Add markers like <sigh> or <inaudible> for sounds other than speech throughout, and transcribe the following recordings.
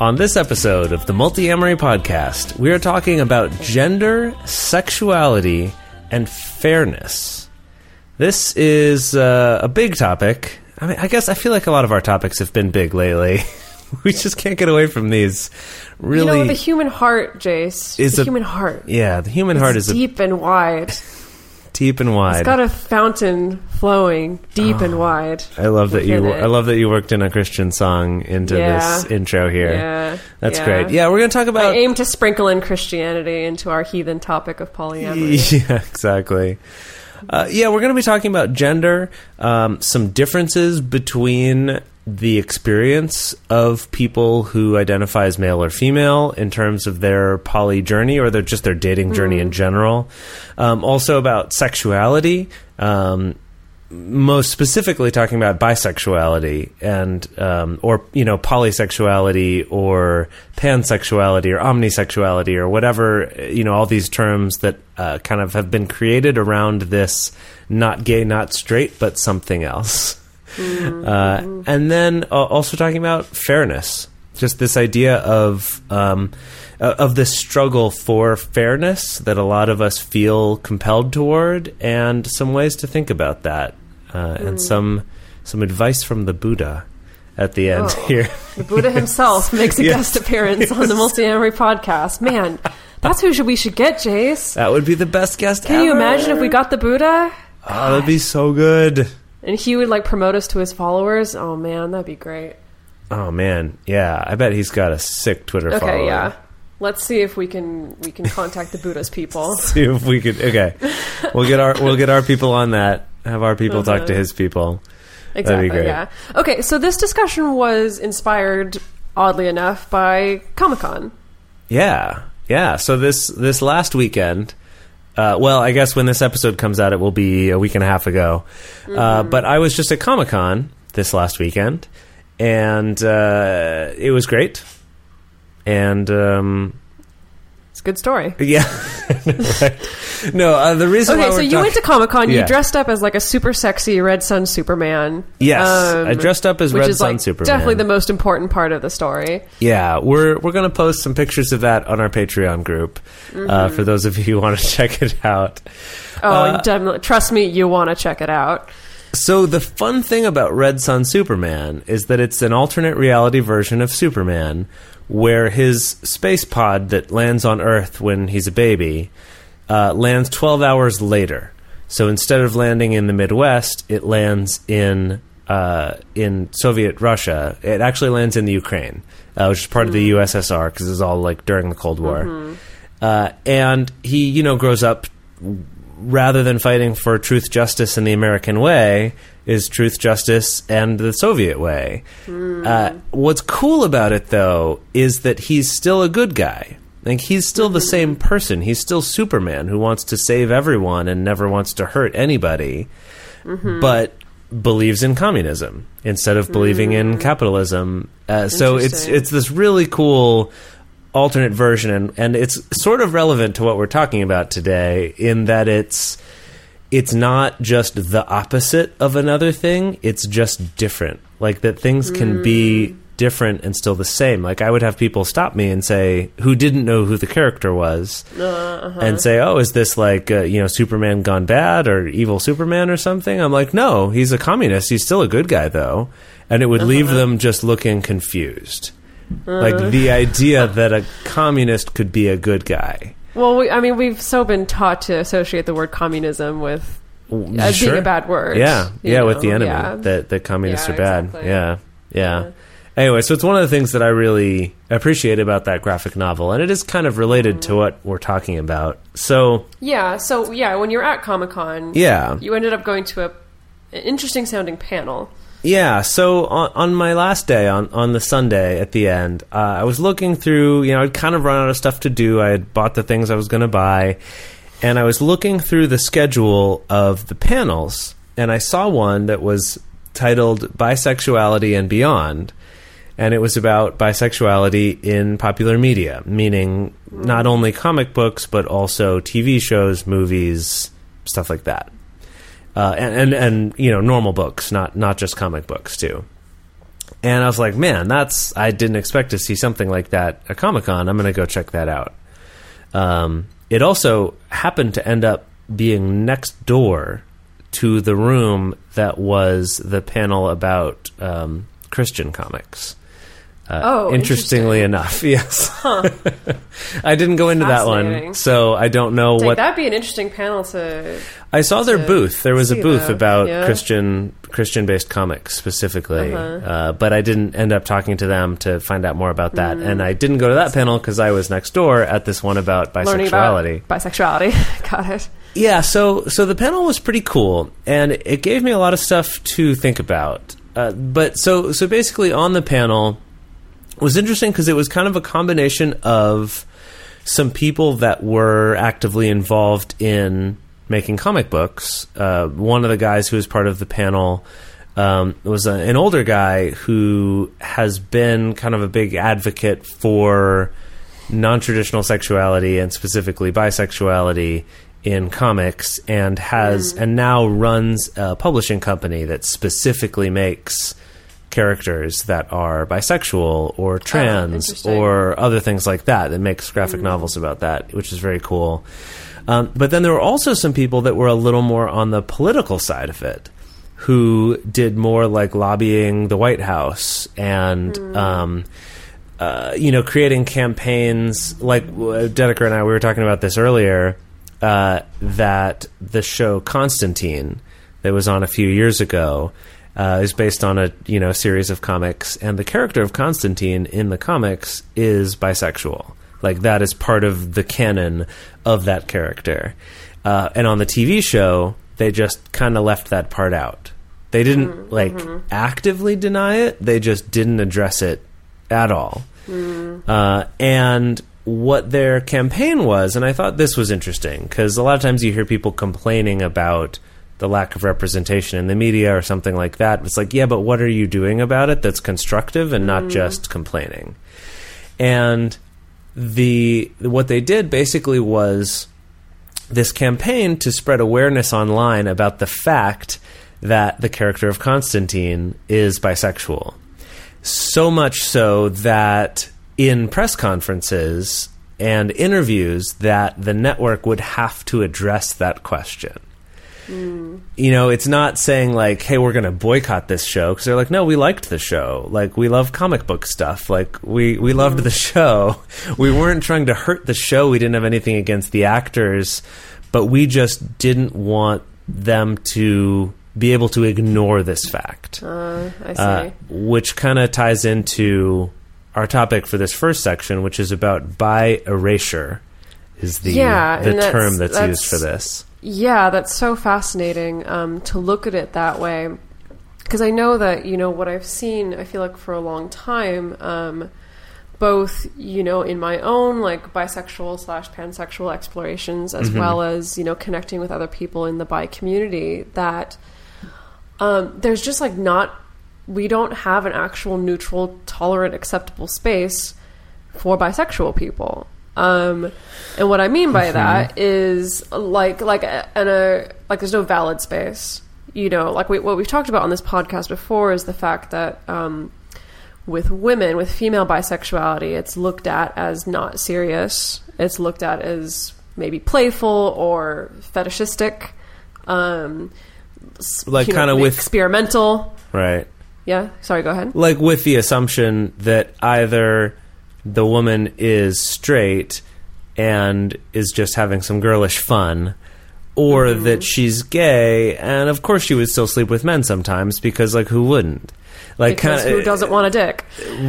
On this episode of the Multiamory Podcast, we are talking about gender, sexuality, and fairness. This is uh, a big topic. I mean, I guess I feel like a lot of our topics have been big lately. <laughs> we just can't get away from these. Really, You know, the human heart, Jase, Is the a- human heart, yeah, the human heart is a deep and wide. Deep and wide. It's got a fountain flowing deep and wide. I love that you. it. I love that you worked in a Christian song into Yeah. this intro here. Yeah, That's yeah. great. Yeah, we're going to talk I about. aim to sprinkle in Christianity into our heathen topic of polyamory. <laughs> Yeah, exactly. Uh, yeah, we're going to be talking about gender, um, some differences between the experience of people who identify as male or female in terms of their poly journey or their just their dating journey in general. Um, also about sexuality. Um, most specifically talking about bisexuality and um, or you know polysexuality or pansexuality or omnisexuality or whatever you know all these terms that uh, kind of have been created around this not gay not straight but something else uh, and then uh, also talking about fairness just this idea of um, uh, of this struggle for fairness that a lot of us feel compelled toward, and some ways to think about that, uh, and some some advice from the Buddha at the end Oh. here. The Buddha <laughs> himself makes a <laughs> Yes. guest appearance on the Multiamory podcast. Man, that's who should, we should get, Jase. That would be the best guest. Can you imagine if we got the Buddha Oh, that'd be so good. And he would like promote us to his followers? Oh man, that'd be great. Oh man, yeah. I bet he's got a sick Twitter Okay, following. yeah. Let's see if we can we can contact the Buddha's <laughs> people. See if we could. Okay, we'll get our we'll get our people on that. Have our people talk to uh-huh. his people. Exactly. Yeah. Okay, so this discussion was inspired, oddly enough, by Comic Con. Yeah, yeah. So this this last weekend, uh, well, I guess when this episode comes out, it will be a week and a half ago. Uh, but I was just at Comic Con this last weekend, and uh, it was great. And um, It's a good story. yeah, <laughs> right. no. Uh, the reason why Okay, so we're you talk- went to Comic Con. Yeah. You dressed up as like a super sexy Red Sun Superman. Yes, Um, I dressed up as which Red is Sun like Superman. definitely the most important part of the story. Yeah, we're we're gonna post some pictures of that on our Patreon group uh, for those of you who want to <laughs> check it out. Oh, Uh, definitely. Trust me, you want to check it out. So the fun thing about Red Sun Superman is that it's an alternate reality version of Superman, where his space pod that lands on Earth when he's a baby uh, lands 12 hours later. So instead of landing in the Midwest, it lands in uh, in Soviet Russia. It actually lands in the Ukraine, uh, which is part of the USSR because it's all like during the Cold War. Uh, and he, you know, grows up rather than fighting for truth, justice, and the American way, is truth, justice, and the Soviet way. Uh, what's cool about it, though, is that he's still a good guy. Like he's still the same person. He's still Superman who wants to save everyone and never wants to hurt anybody, but believes in communism instead of believing in capitalism. Uh, so it's it's this really cool alternate version and, and it's sort of relevant to what we're talking about today in that it's it's not just the opposite of another thing it's just different. Like that things can be mm. different and still the same. Like i would have people stop me and say who didn't know who the character was uh, uh-huh. and say oh is this like uh, you know superman gone bad or evil superman or something? I'm like no he's a communist. He's still a good guy though. And it would uh-huh. leave them just looking confused like uh. the idea that a communist could be a good guy. Well, we, I mean, we've so been taught to associate the word communism with as Sure. being a bad word. Yeah, yeah, with the enemy Yeah. that that communists Yeah, are bad. exactly. Yeah, yeah. Anyway, so it's one of the things that I really appreciate about that graphic novel, and it is kind of related to mm-hmm. what we're talking about. So, Yeah. So yeah, when you're at Comic Con, yeah. you ended up going to a an interesting sounding panel. Yeah, so on, on my last day, on, on the Sunday at the end, uh, I was looking through, you know, I'd kind of run out of stuff to do. I had bought the things I was going to buy, and I was looking through the schedule of the panels, and I saw one that was titled Bisexuality and Beyond. And it was about bisexuality in popular media, meaning not only comic books, but also TV shows, movies, stuff like that uh, and, and and you know normal books, not not just comic books too. And I was like, man, that's I didn't expect to see something like that at Comic Con. I'm going to go check that out. Um, it also happened to end up being next door to the room that was the panel about um, Christian comics. Uh, Oh, interestingly enough, <laughs> yes. <laughs> I didn't go into that one, so I don't know Like, what that'd be an interesting panel to. I saw their booth. There was a booth that, about yeah. Christian Christian based comics specifically, Uh-huh. uh, but I didn't end up talking to them to find out more about that. Mm. And I didn't go to that panel because I was next door at this one about bisexuality. about bisexuality. <laughs> Got it. Yeah, so so the panel was pretty cool, and it gave me a lot of stuff to think about. Uh, but so so basically, on the panel was interesting because it was kind of a combination of some people that were actively involved in making comic books. Uh, one of the guys who was part of the panel um, was a, an older guy who has been kind of a big advocate for non-traditional sexuality and specifically bisexuality in comics and has and now runs a publishing company that specifically makes characters that are bisexual or trans interesting. or other things like that that makes graphic novels about that which is very cool. Um, but then there were also some people that were a little more on the political side of it who did more like lobbying the White House and um, uh, you know creating campaigns. Like uh, Dedeker and I we were talking about this earlier uh, that the show Constantine that was on a few years ago uh, is based on a you know series of comics. And the character of Constantine in the comics is bisexual. Like that is part of the canon of that character. Uh, and on the TV show they just kind of left that part out. They didn't like actively deny it. They just didn't address it at all. Uh, and what their campaign was, and I thought this was interesting because a lot of times you hear people complaining about the lack of representation in the media or something like that. It's like, yeah, but what are you doing about it that's constructive and not mm-hmm. just complaining? And the what they did basically was this campaign to spread awareness online about the fact that the character of Constantine is bisexual. So much so that in press conferences and interviews that the network would have to address that question. You know, it's not saying like, "Hey, we're going to boycott this show," because they're like, "No, we liked the show. Like, we love comic book stuff. Like, we we loved the show. <laughs> We weren't trying to hurt the show. We didn't have anything against the actors, but we just didn't want them to be able to ignore this fact." Uh, I see. uh, which kind of ties into our topic for this first section, which is about bi erasure. Is the Yeah, the that's- term that's, used for this? Yeah, that's so fascinating um, to look at it that way. Because I know that, you know, what I've seen, I feel like for a long time, um, both, you know, in my own, like, bisexual slash pansexual explorations, as well as, you know, connecting with other people in the bi community, that um, there's just, like, not, we don't have an actual neutral, tolerant, acceptable space for bisexual people. Um, and what I mean by that is like like a, and a like there's no valid space. You know, like we, what we've talked about on this podcast before is the fact that um, with women, with female bisexuality, it's looked at as not serious. It's looked at as maybe playful or fetishistic, um, Like know, kinda with- experimental. Right. Yeah, sorry. Go ahead. Like with the assumption that either the woman is straight and is just having some girlish fun, or mm-hmm. that she's gay, and of course she would still sleep with men sometimes because, like, who wouldn't? like because kind who uh, doesn't want a dick?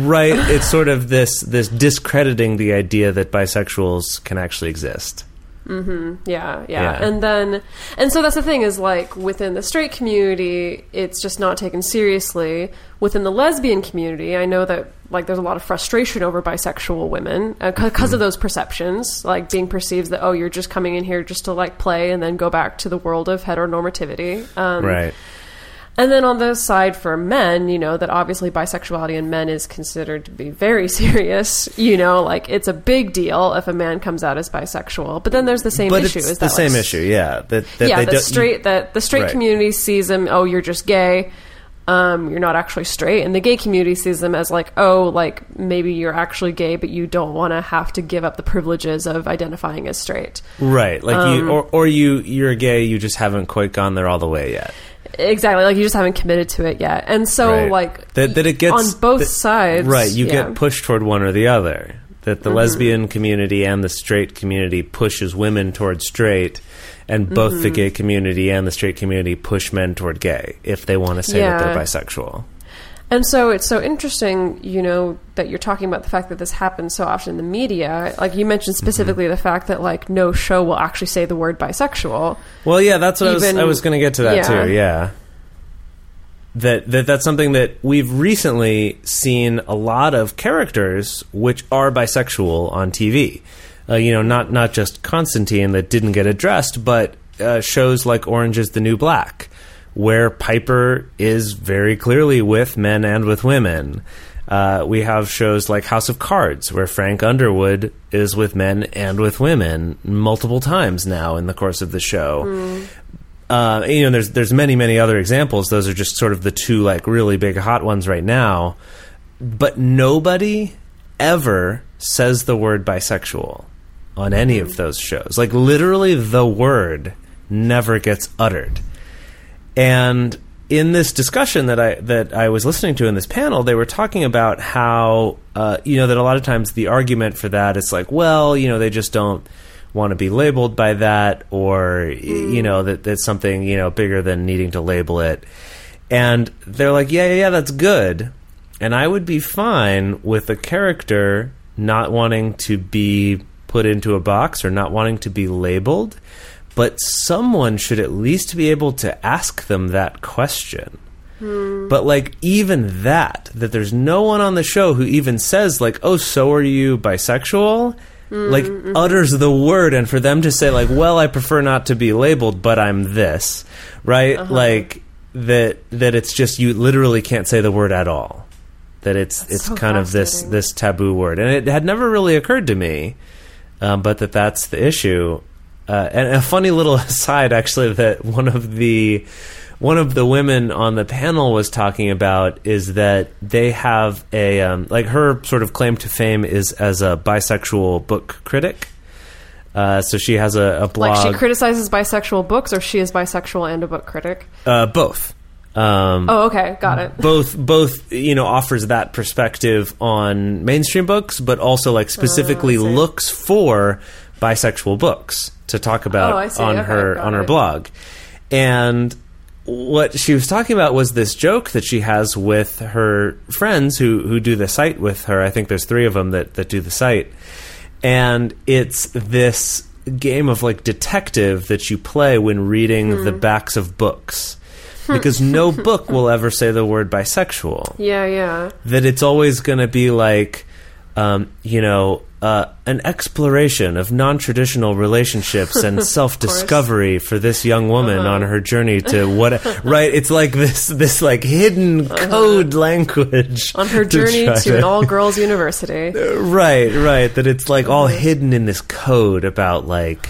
right <laughs> it's sort of this this discrediting the idea that bisexuals can actually exist mm-hmm. Yeah, yeah, Yeah. And then, and so that's the thing is like within the straight community, it's just not taken seriously. Within the lesbian community, I know that like there's a lot of frustration over bisexual women because of those perceptions, like being perceived that oh you're just coming in here just to like play and then go back to the world of heteronormativity. Um, right And then on the side for men, you know, that obviously bisexuality in men is considered to be very <laughs> serious. You know, like it's a big deal if a man comes out as bisexual. But then there's the same but issue. it's is the that, same like, issue yeah that, that yeah, they the don't- straight that the straight Right. community sees them. Oh, you're just gay. Um, you're not actually straight, and the gay community sees them as like, oh, like maybe you're actually gay, but you don't want to have to give up the privileges of identifying as straight. right like Um, you or, or you you're gay you just haven't quite gone there all the way yet Exactly, like you just haven't committed to it yet, and so Right. like that, that it gets on both that- sides, right you yeah. get pushed toward one or the other that the Mm-hmm. lesbian community and the straight community pushes women toward straight and both Mm-hmm. the gay community and the straight community push men toward gay if they want to say that they're bisexual And so it's so interesting, you know, that you're talking about the fact that this happens so often in the media. Like you mentioned Mm-hmm. specifically the fact that like no show will actually say the word bisexual. Well, yeah, that's what I was. I was going to get to that yeah. too. Yeah, that that that's something that we've recently seen a lot of characters which are bisexual on TV. Uh, you know, not not just Constantine that didn't get addressed, but uh, shows like Orange Is the New Black, where Piper is very clearly with men and with women. Uh, we have shows like House of Cards, where Frank Underwood is with men and with women multiple times now in the course of the show. Uh, you know, there's there's many many other examples. Those are just sort of the two like really big hot ones right now. But nobody ever says the word bisexual on any of those shows. Like literally, the word never gets uttered. And in this discussion that I that I was listening to in this panel, they were talking about how uh, you know that a lot of times the argument for that is like, well, you know, they just don't want to be labeled by that, or you know that that's something you know bigger than needing to label it. And they're like, yeah, yeah, yeah, that's good. And I would be fine with a character not wanting to be put into a box or not wanting to be labeled, but someone should at least be able to ask them that question. Hmm. But like even that, that there's no one on the show who even says like, "Oh, so are you bisexual?" Hmm, like mm-hmm. utters the word, and for them to say like, "Well, I prefer not to be labeled, but I'm this," right? Uh-huh. Like that that it's just you literally can't say the word at all. That it's it's so kind of this this taboo word, and it had never really occurred to me, um, but that that's the issue. Uh, and a funny little <laughs> aside, actually, that one of the one of the women on the panel was talking about is that they have a um, like her sort of claim to fame is as a bisexual book critic. Uh, so she has a, a blog. Like she criticizes bisexual books, or she is bisexual and a book critic. uh, both. Um, Oh, okay, got it. both both you know offers that perspective on mainstream books but also like specifically Oh, I see. looks for bisexual books to talk about Oh, on Okay, her on her it. blog and what she was talking about was this joke that she has with her friends who who do the site with her i think there's three of them that that do the site and it's this game of like detective that you play when reading Hmm. the backs of books <laughs> because no book will ever say the word bisexual Yeah, yeah. that it's always going to be like um, you know uh, an exploration of non-traditional relationships and <laughs> self-discovery for this young woman Uh-huh. on her journey to what right it's like this this like hidden code language Uh-huh. On her to journey try to an all girls university. <laughs> Right, right. That it's like all Uh-huh. hidden in this code about like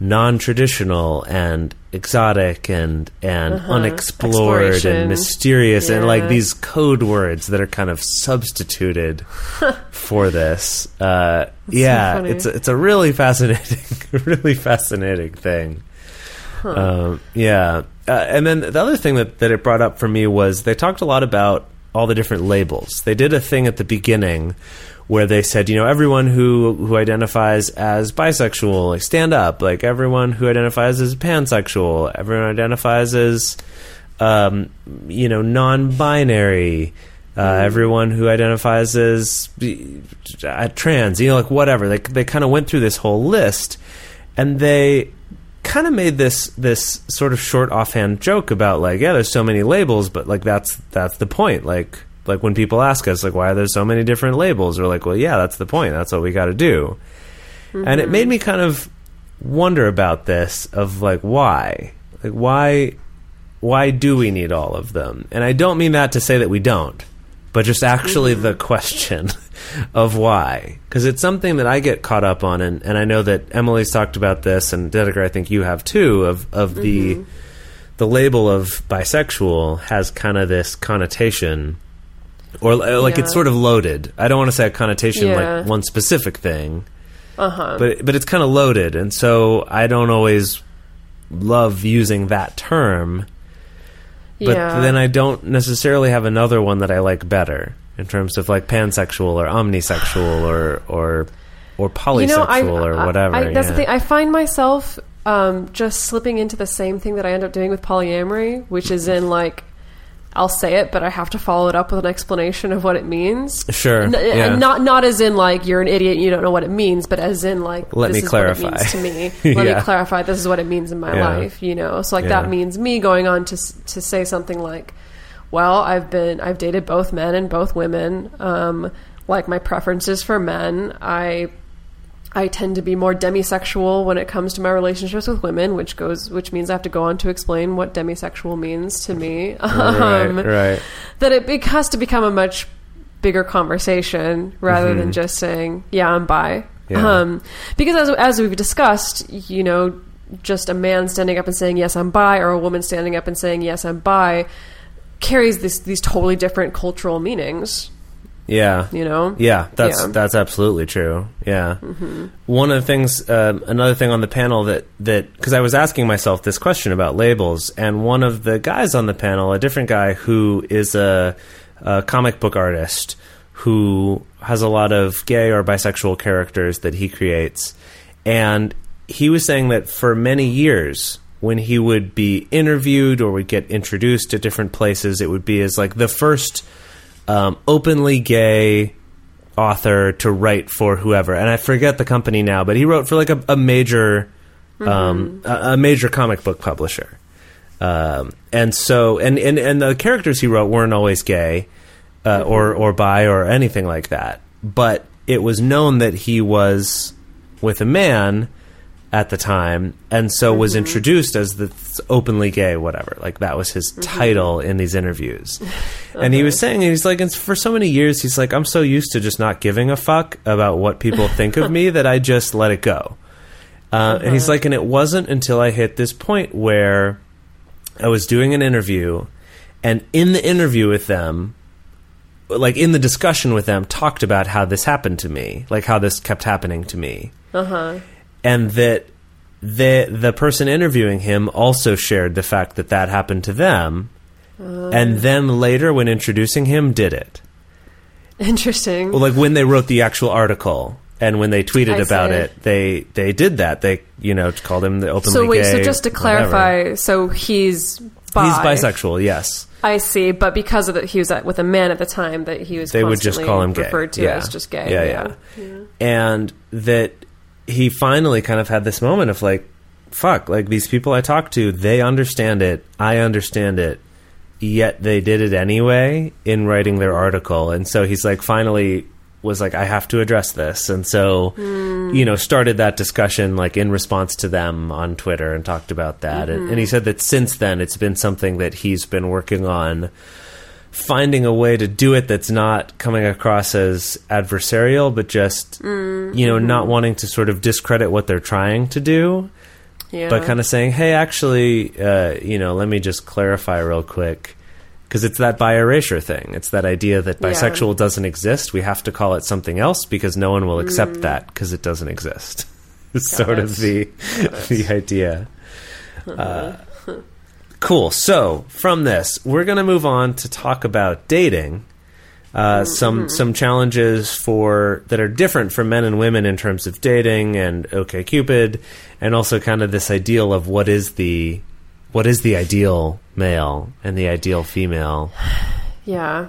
non-traditional and exotic and and unexplored Uh-huh. Exploration. and mysterious and like these code words that are kind of substituted <laughs> for this. Uh, yeah, funny. it's a, it's a really fascinating, <laughs> really fascinating thing. Um, yeah, uh, and then the other thing that, that it brought up for me was they talked a lot about all the different labels. They did a thing at the beginning where they said, you know, everyone who who identifies as bisexual, like stand up. Like everyone who identifies as pansexual, everyone identifies as um, you know, non-binary, uh, everyone who identifies as uh, trans, you know, like whatever. They they kind of went through this whole list, and they kind of made this this sort of short offhand joke about like, yeah, there's so many labels, but like that's that's the point. Like like when people ask us like, why are there so many different labels? We're like, well, yeah, that's the point. That's what we got to do. And it made me kind of wonder about this of like why like why why do we need all of them and i don't mean that to say that we don't but just actually the question <laughs> of why because it's something that i get caught up on and, and i know that emily's talked about this and dedeker i think you have too of, of the the label of bisexual has kind of this connotation or uh, like it's sort of loaded i don't want to say a connotation Yeah. like one specific thing Uh-huh. but but it's kind of loaded, and so I don't always love using that term. But yeah. then I don't necessarily have another one that I like better in terms of like pansexual or omnisexual or or or polysexual or whatever. I, that's the thing. I find myself um, just slipping into the same thing that I end up doing with polyamory, which is in like I'll say it, but I have to follow it up with an explanation of what it means. Sure, N- yeah. not not as in like you're an idiot, and you don't know what it means, but as in like Let this me is clarify. what it means to me. <laughs> Let Yeah. me clarify. This is what it means in my Yeah. life. You know, so like that means me going on to to say something like, "Well, I've been I've dated both men and both women. Um, like my preferences for men, I I tend to be more demisexual when it comes to my relationships with women, which goes which means I have to go on to explain what demisexual means to me. <laughs> Um, right, right. That it, it has to become a much bigger conversation rather than just saying, "Yeah, I'm bi." Mm-hmm. Yeah. Um, because as as we've discussed, you know, just a man standing up and saying, "Yes, I'm bi," or a woman standing up and saying, "Yes, I'm bi," carries this these totally different cultural meanings. Yeah, You know. Yeah, that's Yeah. that's absolutely true. Yeah, one of the things, um, another thing on the panel that that because I was asking myself this question about labels, and one of the guys on the panel, a different guy who is a, a comic book artist who has a lot of gay or bisexual characters that he creates, and he was saying that for many years. When he would be interviewed or would get introduced to different places, it would be as like the first um, openly gay author to write for whoever, and I forget the company now, but he wrote for like a, a major, um, a, a major comic book publisher. Um, and so, and, and and the characters he wrote weren't always gay, uh, or or bi or anything like that. But it was known that he was with a man at the time, and so was introduced as the openly gay, whatever. Like that was his title in these interviews. <laughs> And he was saying, he's like, and for so many years, he's like, I'm so used to just not giving a fuck about what people <laughs> think of me that I just let it go. Uh, And he's like, and it wasn't until I hit this point where I was doing an interview, and in the interview with them, like in the discussion with them, talked about how this happened to me, like how this kept happening to me Uh huh. And that the the person interviewing him also shared the fact that that happened to them, oh. and then later when introducing him, did it. Interesting. Well, like when they wrote the actual article and when they tweeted I about see. it, they they did that. They you know called him the openly so wait, gay. so just to whatever. clarify, so he's bi. he's bisexual. Yes, I see, but because of that, he was with a man at the time that he was. they would just call him gay. referred to yeah. as just gay. Yeah, yeah, And that he finally kind of had this moment of like, fuck, like these people I talk to, they understand it. I understand it. Yet they did it anyway in writing their article. And so he's like, finally was like, I have to address this. And so, hmm. you know, started that discussion like in response to them on Twitter and talked about that. And, and he said that since then it's been something that he's been working on finding a way to do it that's not coming across as adversarial, but just you know not wanting to sort of discredit what they're trying to do, yeah. but kind of saying, "Hey, actually, uh, you know, let me just clarify real quick." Because it's that bi erasure thing. It's that idea that Yeah. bisexual doesn't exist. We have to call it something else because no one will accept that because it doesn't exist. It's <laughs> sort of the the idea. Uh, cool. So from this, we're going to move on to talk about dating. Uh, some some challenges for that are different for men and women in terms of dating and OK Cupid, and also kind of this ideal of what is the what is the ideal male and the ideal female. <sighs> Yeah.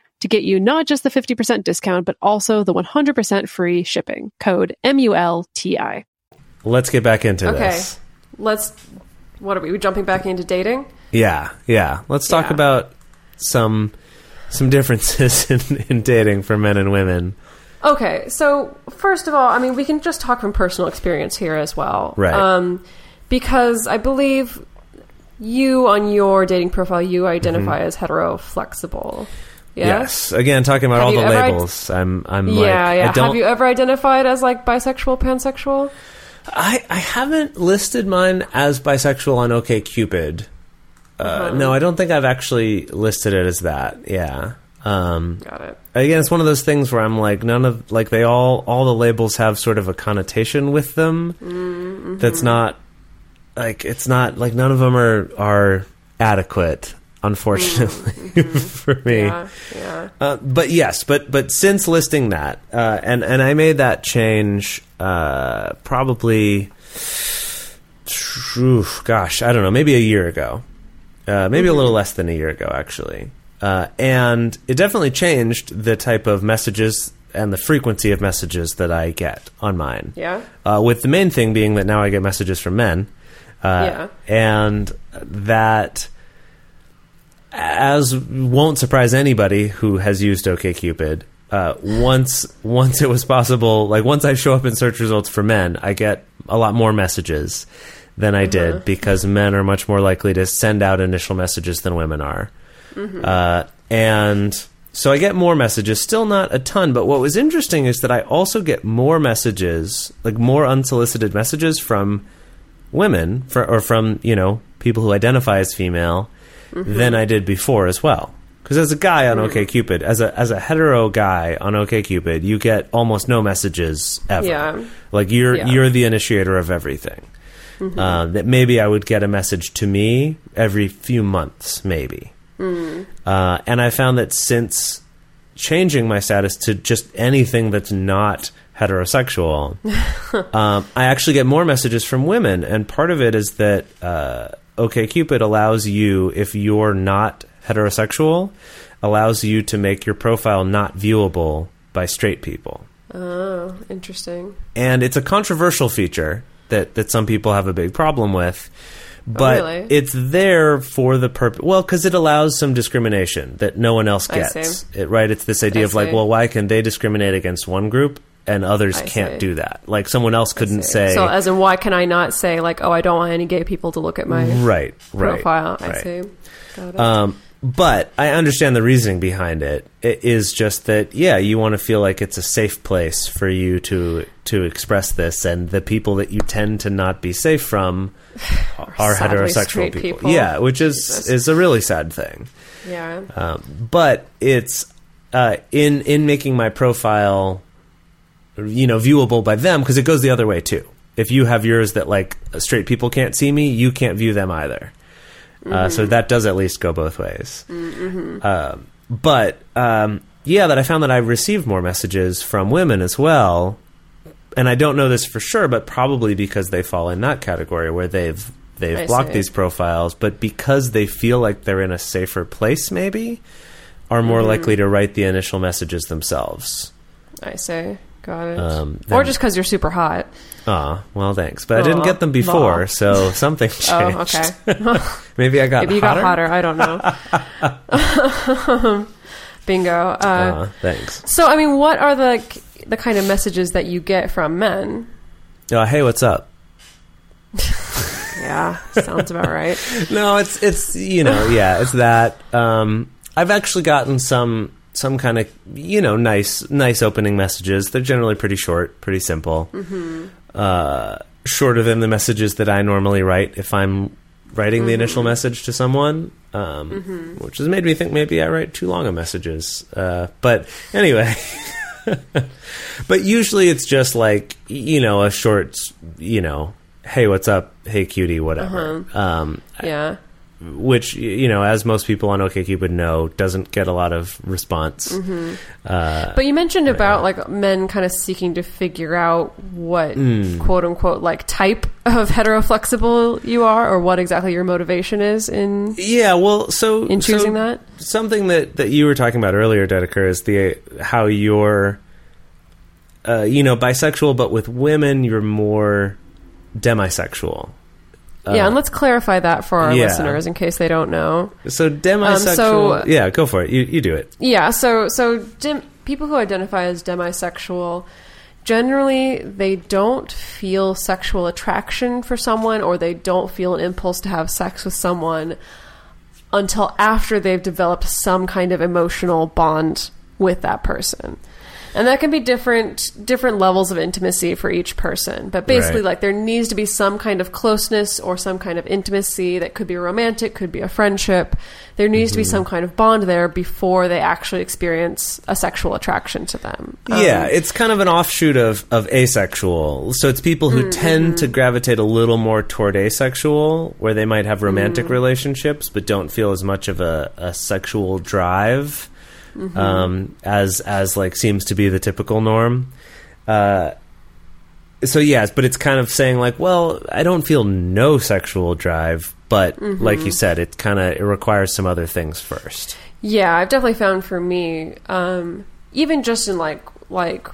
to get you not just the 50% discount, but also the 100% free shipping. Code M-U-L-T-I. Let's get back into Okay. this. Let's, what are we, we jumping back into dating? Yeah, yeah. Let's talk Yeah. about some some differences <laughs> in, in dating for men and women. Okay, so first of all, I mean, we can just talk from personal experience here as well. Right. Um, because I believe you, on your dating profile, you identify as hetero flexible. Yeah? Yes. Again, talking about Have all you the ever labels. I'm I'm Yeah, like yeah. I don't Have you ever identified as like bisexual, pansexual? I, I haven't listed mine as bisexual on OKCupid. Uh, Uh-huh. No, I don't think I've actually listed it as that. Yeah. Um, Got it. again, it's one of those things where I'm like, none of like they all all the labels have sort of a connotation with them Mm-hmm. that's not like it's not like none of them are are adequate. Unfortunately <laughs> for me, Mm-hmm. Yeah, yeah. uh, but yes, but but since listing that, uh, and and I made that change uh, probably, oof, gosh, I don't know, maybe a year ago, uh, maybe a little less than a year ago, actually, uh, and it definitely changed the type of messages and the frequency of messages that I get on mine. Yeah? Uh, with the main thing being that now I get messages from men, uh, Yeah. and that as won't surprise anybody who has used OkCupid. Uh, once once it was possible, like once I show up in search results for men, I get a lot more messages than I did because men are much more likely to send out initial messages than women are. Uh, and so I get more messages, still not a ton. But what was interesting is that I also get more messages, like more unsolicited messages from women, for, or from you know people who identify as female, than I did before as well. Because as a guy on OkCupid, as a as a hetero guy on OkCupid, you get almost no messages ever. Yeah. Like you're Yeah. you're the initiator of everything. Uh, that maybe I would get a message to me every few months, maybe. Uh, and I found that since changing my status to just anything that's not heterosexual, <laughs> um, I actually get more messages from women. And part of it is that uh, OkCupid allows you, if you're not heterosexual, allows you to make your profile not viewable by straight people Oh, interesting. and it's a controversial feature that that some people have a big problem with. Oh, but Oh, really? it's there for the purpose. Well, because it allows some discrimination that no one else I gets. see. It right? It's this idea I of like, well, why can they discriminate against one group and others I can't see. do that? Like someone else couldn't say, So, as in, why can I not say, like, oh, I don't want any gay people to look at my right, right, profile? I right. see. Um, but I understand the reasoning behind it. It is just that, yeah, you want to feel like it's a safe place for you to to express this, and the people that you tend to not be safe from <sighs> are heterosexual people. people. Yeah, which is Jesus. is a really sad thing. yeah. Um, but it's uh, in in making my profile, you know, viewable by them because it goes the other way too. If you have yours that like straight people can't see me, you can't view them either. Uh, so that does at least go both ways. Uh, but um, yeah, that I found that I received more messages from women as well, and I don't know this for sure, but probably because they fall in that category where they've they've I blocked see. these profiles, but because they feel like they're in a safer place, maybe are more likely to write the initial messages themselves. I say, got it. Um, or just because you're super hot. Ah, well, thanks, but I didn't get them before, so <laughs> something changed. Oh, okay. <laughs> Maybe I got Maybe you hotter. got hotter. I don't know. <laughs> Bingo. Uh, thanks. so, I mean, what are the the kind of messages that you get from men? Uh, hey, what's up? Yeah, sounds about right. No, it's it's you know yeah, it's that. Um, I've actually gotten some some kind of you know nice nice opening messages. They're generally pretty short, pretty simple. Uh, shorter than the messages that I normally write if I'm writing the initial message to someone, um, which has made me think maybe I write too long of messages. Uh, but anyway. <laughs> but usually it's just like you know a short you know hey what's up hey cutie whatever um Yeah. Which you know, as most people on OkCupid know, doesn't get a lot of response. Uh, But you mentioned about like men kind of seeking to figure out what Hmm. quote unquote like type of heteroflexible you are or what exactly your motivation is in yeah, well, so in choosing so that. something that that you were talking about earlier, Dedeker, is the how you're, uh, you know, bisexual, but with women, you're more demisexual. Yeah, and let's clarify that for our yeah. listeners in case they don't know. so demisexual. Um, so- yeah, go for it. You you do it. Yeah, so so dim, people who identify as demisexual generally they don't feel sexual attraction for someone or they don't feel an impulse to have sex with someone until after they've developed some kind of emotional bond with that person. And that can be different different levels of intimacy for each person. But basically Right. like there needs to be some kind of closeness or some kind of intimacy that could be romantic, could be a friendship. There needs to be some kind of bond there before they actually experience a sexual attraction to them. Um, Yeah, it's kind of an offshoot of, of asexual. So it's people who Mm-hmm. tend to gravitate a little more toward asexual, where they might have romantic Mm. relationships but don't feel as much of a, a sexual drive Mm-hmm. um, as as like seems to be the typical norm. Uh, so yes, but it's kind of saying like, well, I don't feel no sexual drive, but Mm-hmm. like you said, it kind of it requires some other things first. Yeah, I've definitely found for me, um, even just in like like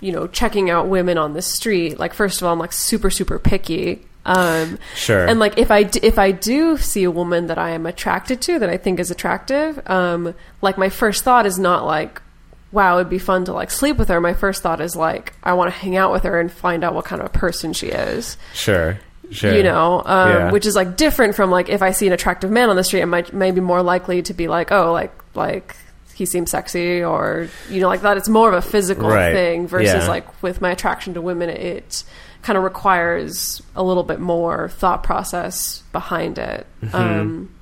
you know checking out women on the street. Like first of all, I'm like super super picky. Um, Sure. And like if I d- if I do see a woman that I am attracted to that I think is attractive, um, like my first thought is not like, wow, it'd be fun to like sleep with her. My first thought is like, I want to hang out with her and find out what kind of a person she is Sure. Sure. you know, um, Yeah. which is like different from like if I see an attractive man on the street, I might maybe more likely to be like, oh, like like he seems sexy, or you know, like that. It's more of a physical Right. thing versus Yeah. like with my attraction to women, it kind of requires a little bit more thought process behind it. Um,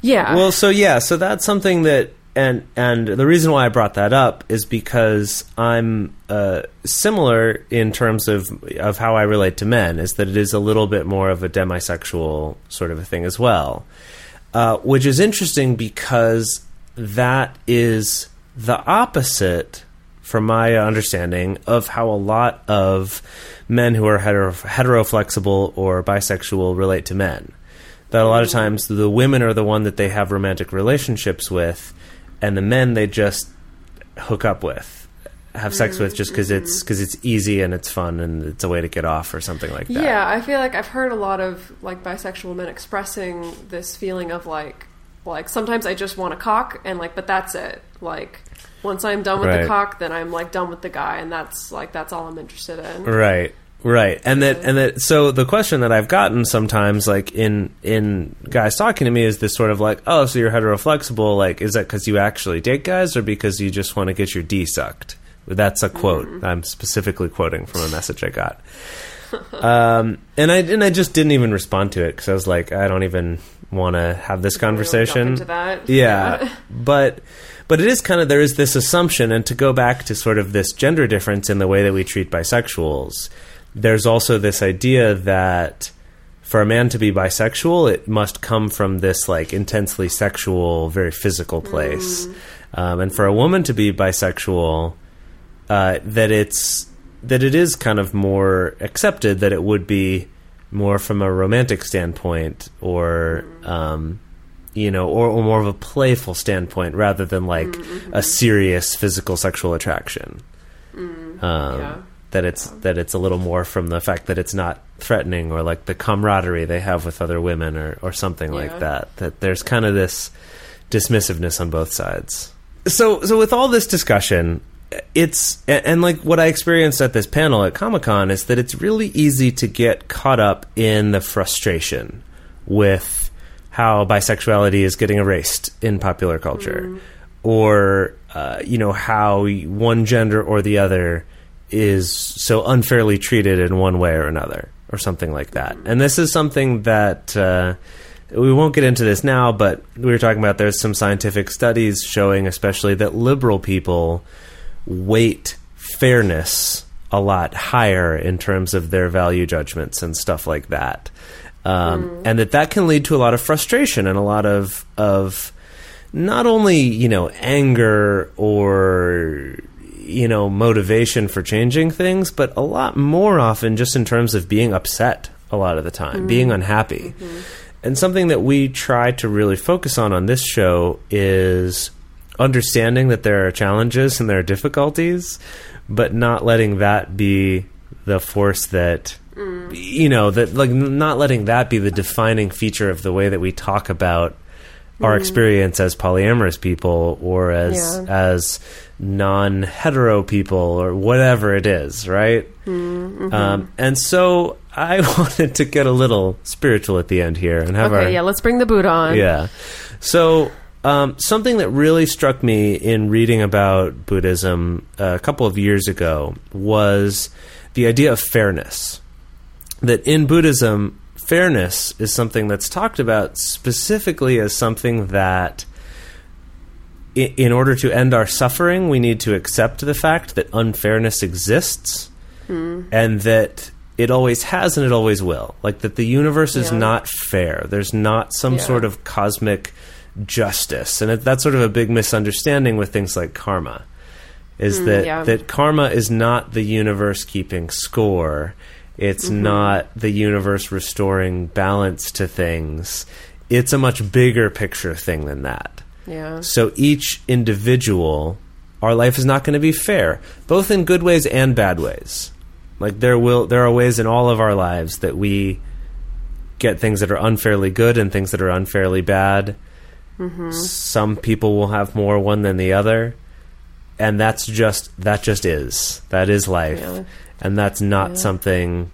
yeah, Mm-hmm. Well, so yeah, so that's something that, and and the reason why I brought that up is because I'm uh, similar in terms of of how I relate to men. Is that it is a little bit more of a demisexual sort of a thing as well, uh, which is interesting because that is the opposite, from my understanding, of how a lot of men who are hetero, heteroflexible or bisexual relate to men. That a lot of times the women are the one that they have romantic relationships with and the men they just hook up with have sex with just because mm-hmm. it's because it's easy and it's fun and it's a way to get off or something like that. Yeah, I feel like I've heard a lot of like bisexual men expressing this feeling of like like sometimes I just want a cock and like but that's it. Like once I'm done with Right. the cock, then I'm like done with the guy and that's like that's all I'm interested in. right. Right. And that and that so the question that i've gotten sometimes like in in guys talking to me is this sort of like oh so you're heteroflexible like is that because you actually date guys or because you just want to get your d sucked? That's a quote mm-hmm. i'm specifically quoting from a message i got um, and I and I just didn't even respond to it because I was like, I don't even want to have this conversation. that. Yeah, but but it is kind of there is this assumption, and to go back to sort of this gender difference in the way that we treat bisexuals, there's also this idea that for a man to be bisexual, it must come from this like intensely sexual, very physical place. Um, and for a woman to be bisexual, uh, that it's that it is kind of more accepted that it would be more from a romantic standpoint or um, you know or, or more of a playful standpoint rather than like a serious physical sexual attraction um, Yeah. that it's that it's a little more from the fact that it's not threatening or like the camaraderie they have with other women or, or something Yeah. like that that there's kind of this dismissiveness on both sides so so with all this discussion it's and, like what i experienced at this panel at comic-con is that it's really easy to get caught up in the frustration with how bisexuality is getting erased in popular culture. Or uh, you know how one gender or the other is so unfairly treated in one way or another or something like that. And this is something that uh, we won't get into this now but we were talking about there's some scientific studies showing especially that liberal people weight fairness a lot higher in terms of their value judgments and stuff like that. Um, mm. and that that can lead to a lot of frustration and a lot of of not only you know anger or you know motivation for changing things but a lot more often just in terms of being upset a lot of the time mm-hmm. being unhappy. Mm-hmm. And something that we try to really focus on on this show is understanding that there are challenges and there are difficulties but not letting that be the force that mm. you know that like not letting that be the defining feature of the way that we talk about our mm. experience as polyamorous people or as Yeah. as non hetero people or whatever it is, right? Mm, mm-hmm. Um, and so I <laughs> wanted to get a little spiritual at the end here and have Okay, our yeah, let's bring the boot on. yeah. So, um, something that really struck me in reading about Buddhism uh, a couple of years ago was the idea of fairness. That in Buddhism, fairness is something that's talked about specifically as something that, in order to end our suffering, we need to accept the fact that unfairness exists and that it always has and it always will. Like that the universe is Yeah. not fair. There's not some Yeah. sort of cosmic justice, and it, that's sort of a big misunderstanding with things like karma. Is that Hmm, yeah. that karma is not the universe keeping score? It's Mm-hmm. not the universe restoring balance to things. It's a much bigger picture thing than that. Yeah. So each individual, our life is not going to be fair, both in good ways and bad ways. Like there will there are ways in all of our lives that we get things that are unfairly good and things that are unfairly bad. Some people will have more one than the other, and that's just that just is. That is life. Yeah. And that's not Yeah. something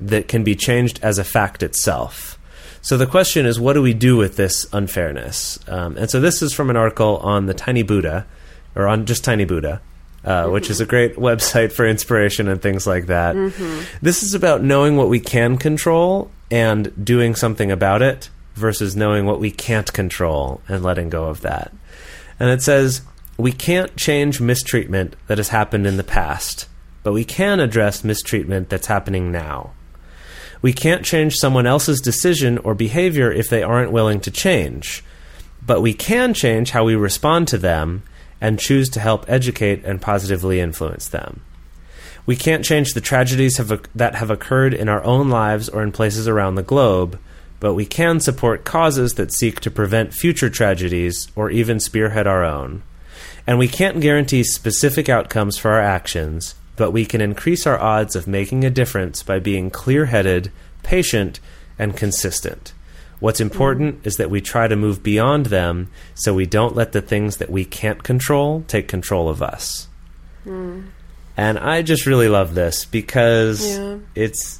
that can be changed as a fact itself. So the question is, what do we do with this unfairness? Um, and so this is from an article on the Tiny Buddha, or on just Tiny Buddha, uh, which is a great <laughs> website for inspiration and things like that. This is about knowing what we can control and doing something about it versus knowing what we can't control and letting go of that. And it says, we can't change mistreatment that has happened in the past, but we can address mistreatment that's happening now. We can't change someone else's decision or behavior if they aren't willing to change, but we can change how we respond to them and choose to help educate and positively influence them. We can't change the tragedies have, that have occurred in our own lives or in places around the globe, but we can support causes that seek to prevent future tragedies or even spearhead our own. And we can't guarantee specific outcomes for our actions, but we can increase our odds of making a difference by being clear headed, patient, and consistent. What's important is that we try to move beyond them so we don't let the things that we can't control take control of us. Hmm. And I just really love this because Yeah. it's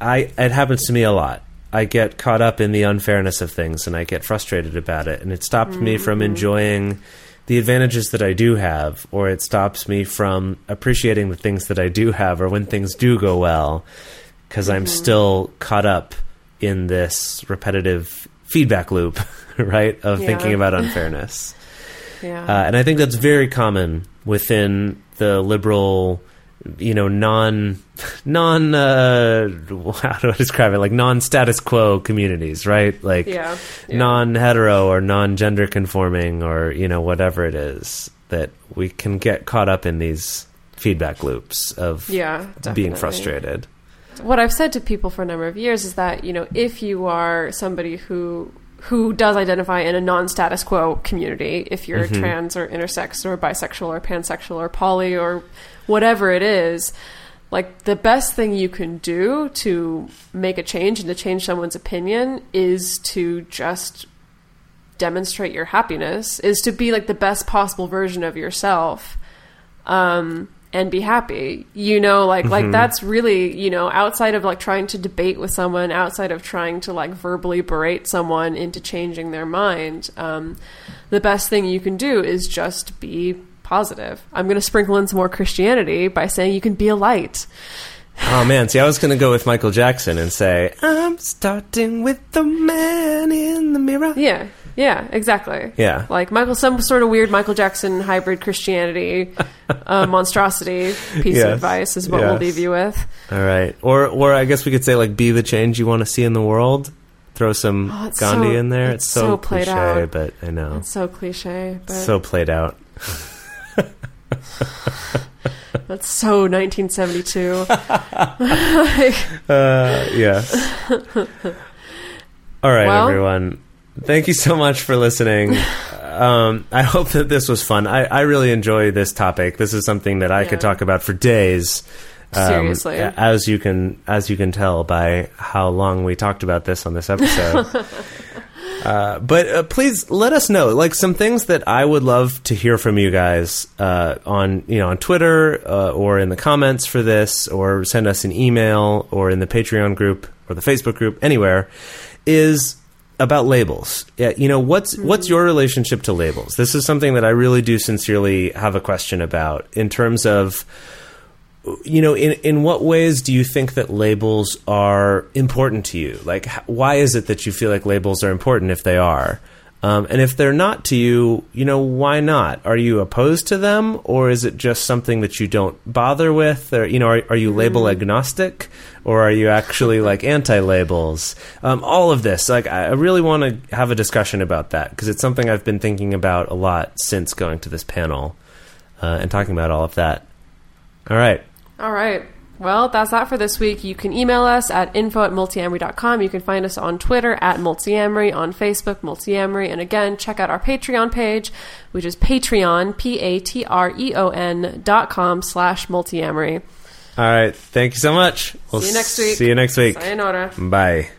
I it happens to me a lot. I get caught up in the unfairness of things and I get frustrated about it and it stops me from enjoying the advantages that I do have or it stops me from appreciating the things that I do have or when things do go well cuz I'm still caught up in this repetitive feedback loop, <laughs> right, of Yeah. thinking about unfairness. <laughs> Yeah. Uh, and I think that's very common within the liberal you know non non uh, <laughs> how do I describe it like non status quo communities, right? Like Yeah, yeah. non hetero or non gender conforming or you know whatever it is that we can get caught up in these feedback loops of Yeah, being frustrated. what I've said to people for a number of years is that you know if you are somebody who who does identify in a non-status quo community, if you're trans or intersex or bisexual or pansexual or poly or whatever it is, like the best thing you can do to make a change and to change someone's opinion is to just demonstrate your happiness, is to be like the best possible version of yourself um, and be happy. You know, like like that's really you know outside of like trying to debate with someone, outside of trying to like verbally berate someone into changing their mind. Um, the best thing you can do is just be positive. I'm going to sprinkle in some more Christianity by saying you can be a light. Oh man, see, I was going to go with Michael Jackson and say, "I'm starting with the man in the mirror." Yeah, yeah, exactly. Yeah. like Michael, some sort of weird Michael Jackson hybrid Christianity uh, <laughs> monstrosity piece Yes, of advice is what we'll leave you with. All right, or or I guess we could say like, "Be the change you want to see in the world." Throw some Oh, Gandhi so- in there. it's It's, so, so played cliche, out. but I know It's so cliche, but so played out. <laughs> that's so 1972. Like, <laughs> Uh, yes. <laughs> All right, Well- everyone. Thank you so much for listening. Um, I hope that this was fun. I, I really enjoy this topic. This is something that I could talk about for days. Um, Seriously. as you can as you can tell by how long we talked about this on this episode. Uh, but uh, please let us know, like some things that I would love to hear from you guys uh, on, you know, on Twitter uh, or in the comments for this, or send us an email or in the Patreon group or the Facebook group, anywhere, is about labels. Yeah, you know, what's what's your relationship to labels? This is something that I really do sincerely have a question about in terms of you know, in in what ways do you think that labels are important to you? Like, why is it that you feel like labels are important if they are? Um, and if they're not to you, you know, why not? Are you opposed to them, or is it just something that you don't bother with? Or you know, are, are you label agnostic, or are you actually <laughs> like anti-labels? Um, all of this, like, I I really want to have a discussion about that because it's something I've been thinking about a lot since going to this panel uh, and talking about all of that. All right. All right. Well, that's that for this week. You can email us at info at multiamory.com. You can find us on Twitter at multiamory, on Facebook, multiamory. And again, check out our Patreon page, which is Patreon, P-A-T-R-E-O-N dot com slash multiamory. All right. Thank you so much. We'll See you next week. See you next week. Sayonara. Bye.